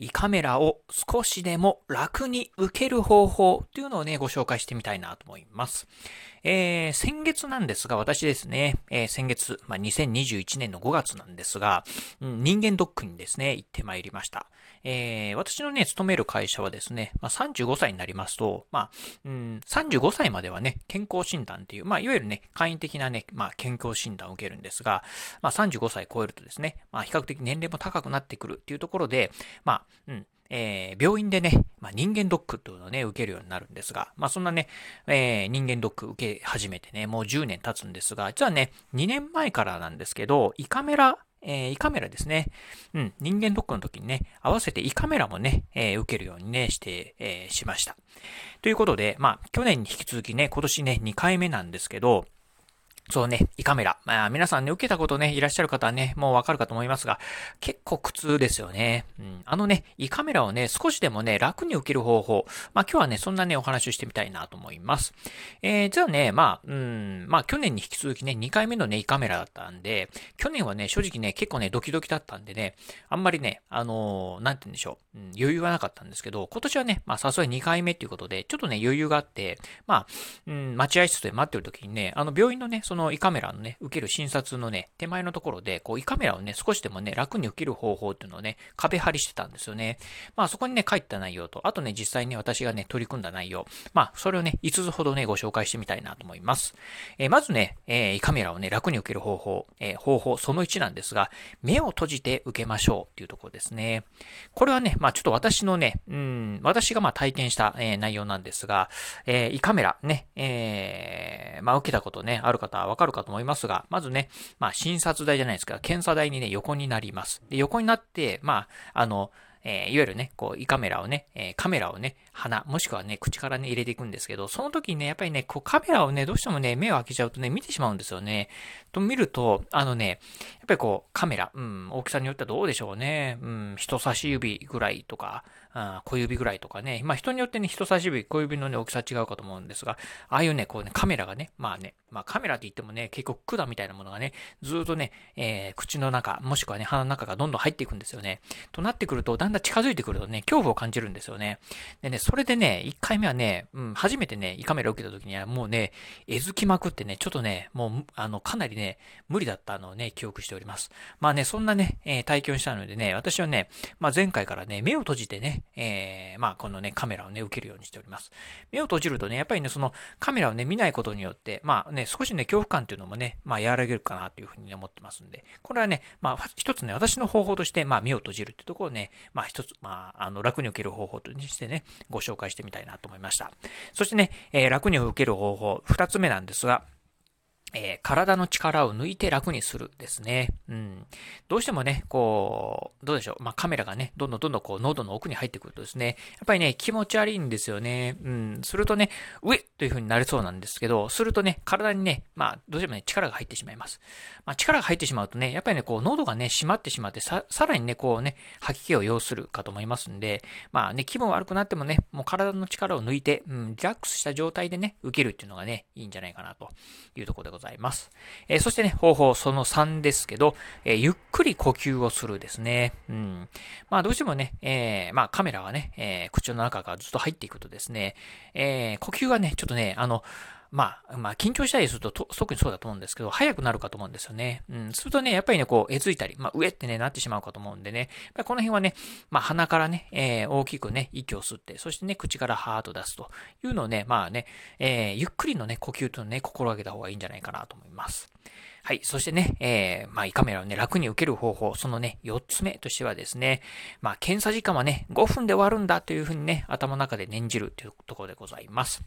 胃カメラを少しでも楽に受ける方法というのをね、ご紹介してみたいなと思います。えー、先月なんですが、私ですね、えー、先月、まあ、2021年の5月なんですが、人間ドックにですね、行ってまいりました。えー、私のね、勤める会社はですね、まあ、35歳になりますと、まあ、うん、35歳まではね、健康診断っていう、まあ、いわゆるね、簡易的なね、まあ、健康診断を受けるんですが、まあ、35歳超えるとですね、まあ、比較的年齢も高くなってくるっていうところで、まあ、うん、えー、病院でね、まあ、人間ドックっていうのをね、受けるようになるんですが、まあ、そんなね、えー、人間ドック受け始めてね、もう10年経つんですが、実はね、2年前からなんですけど、胃カメラえー、胃カメラですね。うん、人間ドックの時にね、合わせて胃カメラもね、えー、受けるようにね、して、えー、しました。ということで、まあ、去年に引き続きね、今年ね、2回目なんですけど、そうね、胃カメラ。まあ、皆さんね、受けたことね、いらっしゃる方はね、もうわかるかと思いますが、結構苦痛ですよね。うん。あのね、胃カメラをね、少しでもね、楽に受ける方法。まあ、今日はね、そんなね、お話をしてみたいなと思います。えー、じゃあね、まあ、うん、まあ、去年に引き続きね、2回目のね、胃カメラだったんで、去年はね、正直ね、結構ね、ドキドキだったんでね、あんまりね、あのー、なんて言うんでしょう、うん、余裕はなかったんですけど、今年はね、まあ、さすがに2回目っていうことで、ちょっとね、余裕があって、まあ、うん、待合室で待ってる時にね、あの、病院のね、そのの胃カメラのね、受ける診察のね、手前のところで、こう、胃カメラをね、少しでもね、楽に受ける方法っていうのをね、壁張りしてたんですよね。まあ、そこにね、書いた内容と、あとね、実際に私がね、取り組んだ内容、まあ、それをね、5つほどね、ご紹介してみたいなと思います。えー、まずね、えー、胃カメラをね、楽に受ける方法、えー、方法その1なんですが、目を閉じて受けましょうっていうところですね。これはね、まあ、ちょっと私のね、うん、私がまあ体験した、え、内容なんですが、えー、胃カメラね、え、まあ、受けたことね、ある方はわかるかと思いますが、まずね、まあ、診察台じゃないですか、検査台にね、横になります。で、横になって、まあ、あの、えー、いわゆるね、こう、胃カメラをね、えー、カメラをね、鼻、もしくはね、口からね、入れていくんですけど、その時にね、やっぱりね、こう、カメラをね、どうしてもね、目を開けちゃうとね、見てしまうんですよね。と見ると、あのね、やっぱりこう、カメラ、うん、大きさによってはどうでしょうね。うん、人差し指ぐらいとか、あ小指ぐらいとかね。まあ人によってね、人差し指、小指のね、大きさ違うかと思うんですが、ああいうね、こうね、カメラがね、まあね、まあカメラって言ってもね、結構管みたいなものがね、ずっとね、えー、口の中、もしくはね、鼻の中がどんどん入っていくんですよね。となってくると、だんだん近づいてくるとね、恐怖を感じるんですよね。でね、それでね、1回目はね、うん、初めてね、胃カメラを受けた時にはもうね、えずきまくってね、ちょっとね、もう、あの、かなりね、無理だったのをね、記憶しております。まあね、そんなね、えー、体験をしたのでね、私はね、まあ前回からね、目を閉じてね、えーまあ、このね、カメラをね、受けるようにしております。目を閉じるとね、やっぱりね、そのカメラをね、見ないことによって、まあね、少しね、恐怖感っていうのもね、まあ、和らげるかなというふうに、ね、思ってますんで、これはね、まあ、一つね、私の方法として、まあ、目を閉じるっていうところをね、まあ、一つ、まあ、あの、楽に受ける方法としてね、ご紹介してみたいなと思いました。そしてね、えー、楽に受ける方法、二つ目なんですが、えー、体の力を抜いて楽にするですね。うん。どうしてもね、こう、どうでしょう。まあ、カメラがね、どんどんどんどんこう、喉の奥に入ってくるとですね、やっぱりね、気持ち悪いんですよね。うん。するとね、上という風になりそうなんですけど、するとね、体にね、まあ、どうしてもね、力が入ってしまいます。まあ、力が入ってしまうとね、やっぱりね、こう、喉がね、閉まってしまって、さ、さらにね、こうね、吐き気を要するかと思いますんで、まあね、気分悪くなってもね、もう体の力を抜いて、うん、リラックスした状態でね、受けるっていうのがね、いいんじゃないかなというところでございます。ざいますえー、そしてね、方法その3ですけど、えー、ゆっくり呼吸をするですね。うん。まあどうしてもね、えー、まあカメラがね、え、口の中からずっと入っていくとですね、え、呼吸がね、ちょっとね、あの、まあ、まあ、緊張したりすると特にそうだと思うんですけど、早くなるかと思うんですよね。うん。するとね、やっぱりね、こう、えずいたり、まあ、上ってね、なってしまうかと思うんでね、この辺はね、まあ、鼻からね、えー、大きくね、息を吸って、そしてね、口からハーッと出すというのをね、まあね、えー、ゆっくりのね、呼吸とね、心がけた方がいいんじゃないかなと思います。はい。そしてね、えー、まあ、胃カメラをね、楽に受ける方法、そのね、4つ目としてはですね、まあ、検査時間はね、5分で終わるんだというふうにね、頭の中で念じるというところでございます。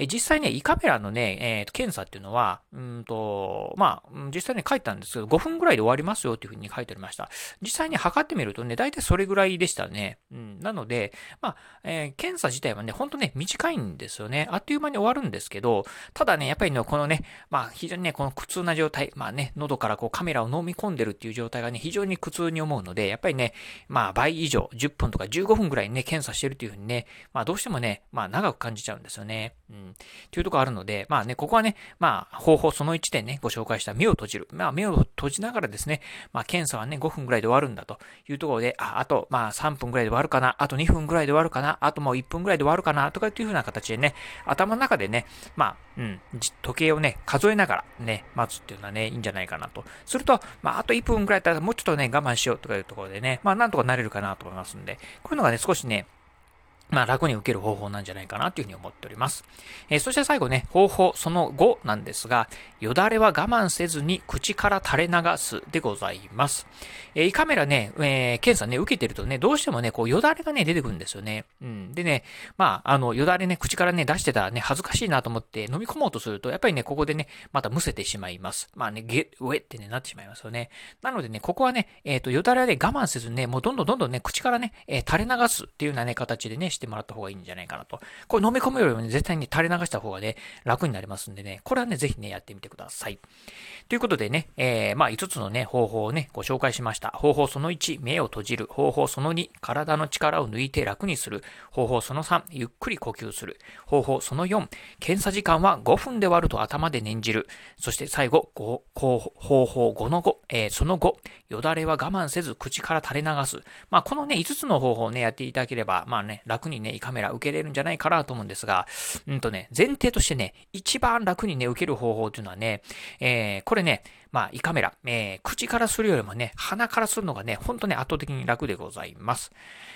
え実際ね、胃カメラのね、えー、検査っていうのは、うんと、まあ、実際ね、書いたんですけど、5分ぐらいで終わりますよっていうふうに書いてありました。実際に測ってみるとね、大体それぐらいでしたね。うん、なので、まあ、えー、検査自体はね、ほんとね、短いんですよね。あっという間に終わるんですけど、ただね、やっぱりね、このね、まあ、非常にね、この苦痛な状態、まあね、喉からこうカメラを飲み込んでるっていう状態がね、非常に苦痛に思うので、やっぱりね、まあ、倍以上、10分とか15分ぐらいね、検査してるっていうふうにね、まあ、どうしてもね、まあ、長く感じちゃうんですよね。うん。っていうところあるので、まあね、ここはね、まあ、方法その1でね、ご紹介した目を閉じる。まあ、目を閉じながらですね、まあ、検査はね、5分ぐらいで終わるんだというところで、あ、あと、まあ、3分ぐらいで終わるかな、あと2分ぐらいで終わるかな、あともう1分ぐらいで終わるかな、とかっていうふうな形でね、頭の中でね、まあ、うん、時計をね、数えながらね、待つっていうのはね、いいんじゃないかなと。すると、まあ、あと1分ぐらいだったらもうちょっとね、我慢しようとかいうところでね、まあ、なんとかなれるかなと思いますんで、こういうのがね、少しね、まあ楽に受ける方法なんじゃないかなというふうに思っております。えー、そして最後ね、方法その5なんですが、よだれは我慢せずに口から垂れ流すでございます。えー、胃カメラね、えー、検査ね、受けてるとね、どうしてもね、こうよだれがね、出てくるんですよね。うん。でね、まあ、あの、よだれね、口からね、出してたらね、恥ずかしいなと思って飲み込もうとすると、やっぱりね、ここでね、またむせてしまいます。まあね、げ、ウェってね、なってしまいますよね。なのでね、ここはね、えっ、と、よだれはね、我慢せずね、もうどんどんどんどんね、口からね、え垂れ流すっていうようなね、形でね、してもらった方がいいんじゃないかなと。これ飲み込むよりもね、絶対に垂れ流した方がね、楽になりますんでね、これはね、ぜひね、やってみてください。ということでね、えー、まあ、5つのね、方法をね、ご紹介しました。方法その1、目を閉じる。方法その2、体の力を抜いて楽にする。方法その3、ゆっくり呼吸する。方法その4、検査時間は5分で割ると頭で念じる。そして最後、方法5の5、えー、その5、よだれは我慢せず口から垂れ流す。まあ、このね、5つの方法をね、やっていただければ、まあね、楽ににね、胃カメラ受けれるんじゃないかなと思うんですが、うんとね、前提としてね、一番楽にね、受ける方法というのはね、えー、これね、まあ、胃カメラ、えー、口からするよりもね、鼻からするのがね、ほんとね、圧倒的に楽でございます。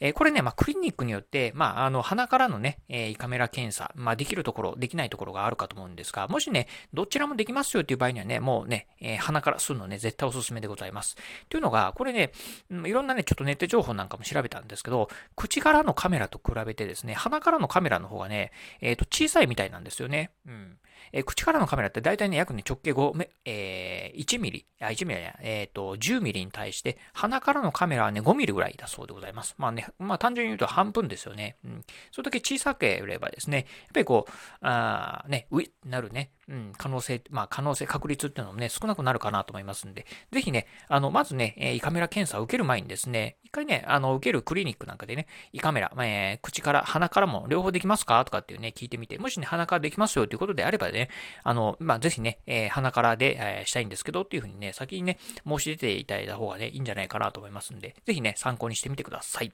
えー、これね、まあ、クリニックによって、まあ、あの、鼻からのね、えー、胃カメラ検査、まあ、できるところ、できないところがあるかと思うんですが、もしね、どちらもできますよっていう場合にはね、もうね、えー、鼻からするのね、絶対おすすめでございます。というのが、これね、いろんなね、ちょっとネット情報なんかも調べたんですけど、口からのカメラと比べてですね、鼻からのカメラの方がね、えっ、と、小さいみたいなんですよね。うん。え、口からのカメラって大体ね、約ね、直径5、え、1ミリ、あ、1ミリや、えっ、ー、と、10ミリに対して、鼻からのカメラはね、5ミリぐらいだそうでございます。まあね、まあ単純に言うと半分ですよね。うん。それだけ小さければですね、やっぱりこう、あね、ういなるね、うん、可能性、まあ可能性、確率っていうのもね、少なくなるかなと思いますんで、ぜひね、あの、まずね、え胃カメラ検査を受ける前にですね、一回ね、あの、受けるクリニックなんかでね、胃カメラま、えー、口から、鼻からも両方できますかとかっていうね、聞いてみて、もしね、鼻からできますよということであればね、あの、まあ、ぜひね、えー、鼻からで、えー、したいんですけどっていうふうにね、先にね、申し出ていただいた方がね、いいんじゃないかなと思いますんで、ぜひね、参考にしてみてください。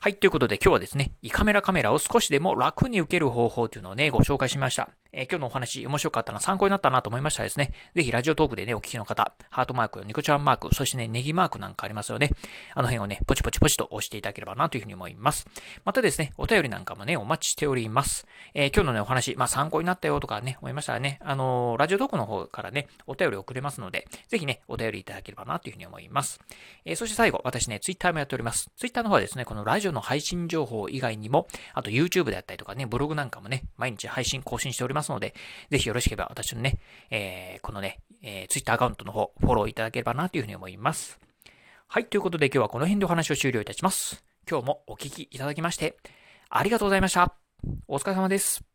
はい、ということで今日はですね、胃カメラカメラを少しでも楽に受ける方法というのをね、ご紹介しました。えー、今日のお話面白かったな、参考になったなと思いましたらですね、ぜひラジオトークでね、お聞きの方、ハートマーク、ニコちゃんマーク、そしてね、ネギマークなんかありますよね。あの辺をね、ポチポチポチと押していただければなというふうに思います。またですね、お便りなんかもね、お待ちしております。えー、今日のね、お話、まあ参考になったよとかね、思いましたらね、あのー、ラジオトークの方からね、お便り送れますので、ぜひね、お便りいただければなというふうに思います。えー、そして最後、私ね、ツイッターもやっております。ツイッターの方はですね、このラジオの配信情報以外にも、あと YouTube であったりとかね、ブログなんかもね、毎日配信更新しておりますますので、ぜひよろしければ私のね、えー、このね、えー、Twitter アカウントの方、フォローいただければなというふうに思います。はい、ということで今日はこの辺でお話を終了いたします。今日もお聴きいただきまして、ありがとうございました。お疲れ様です。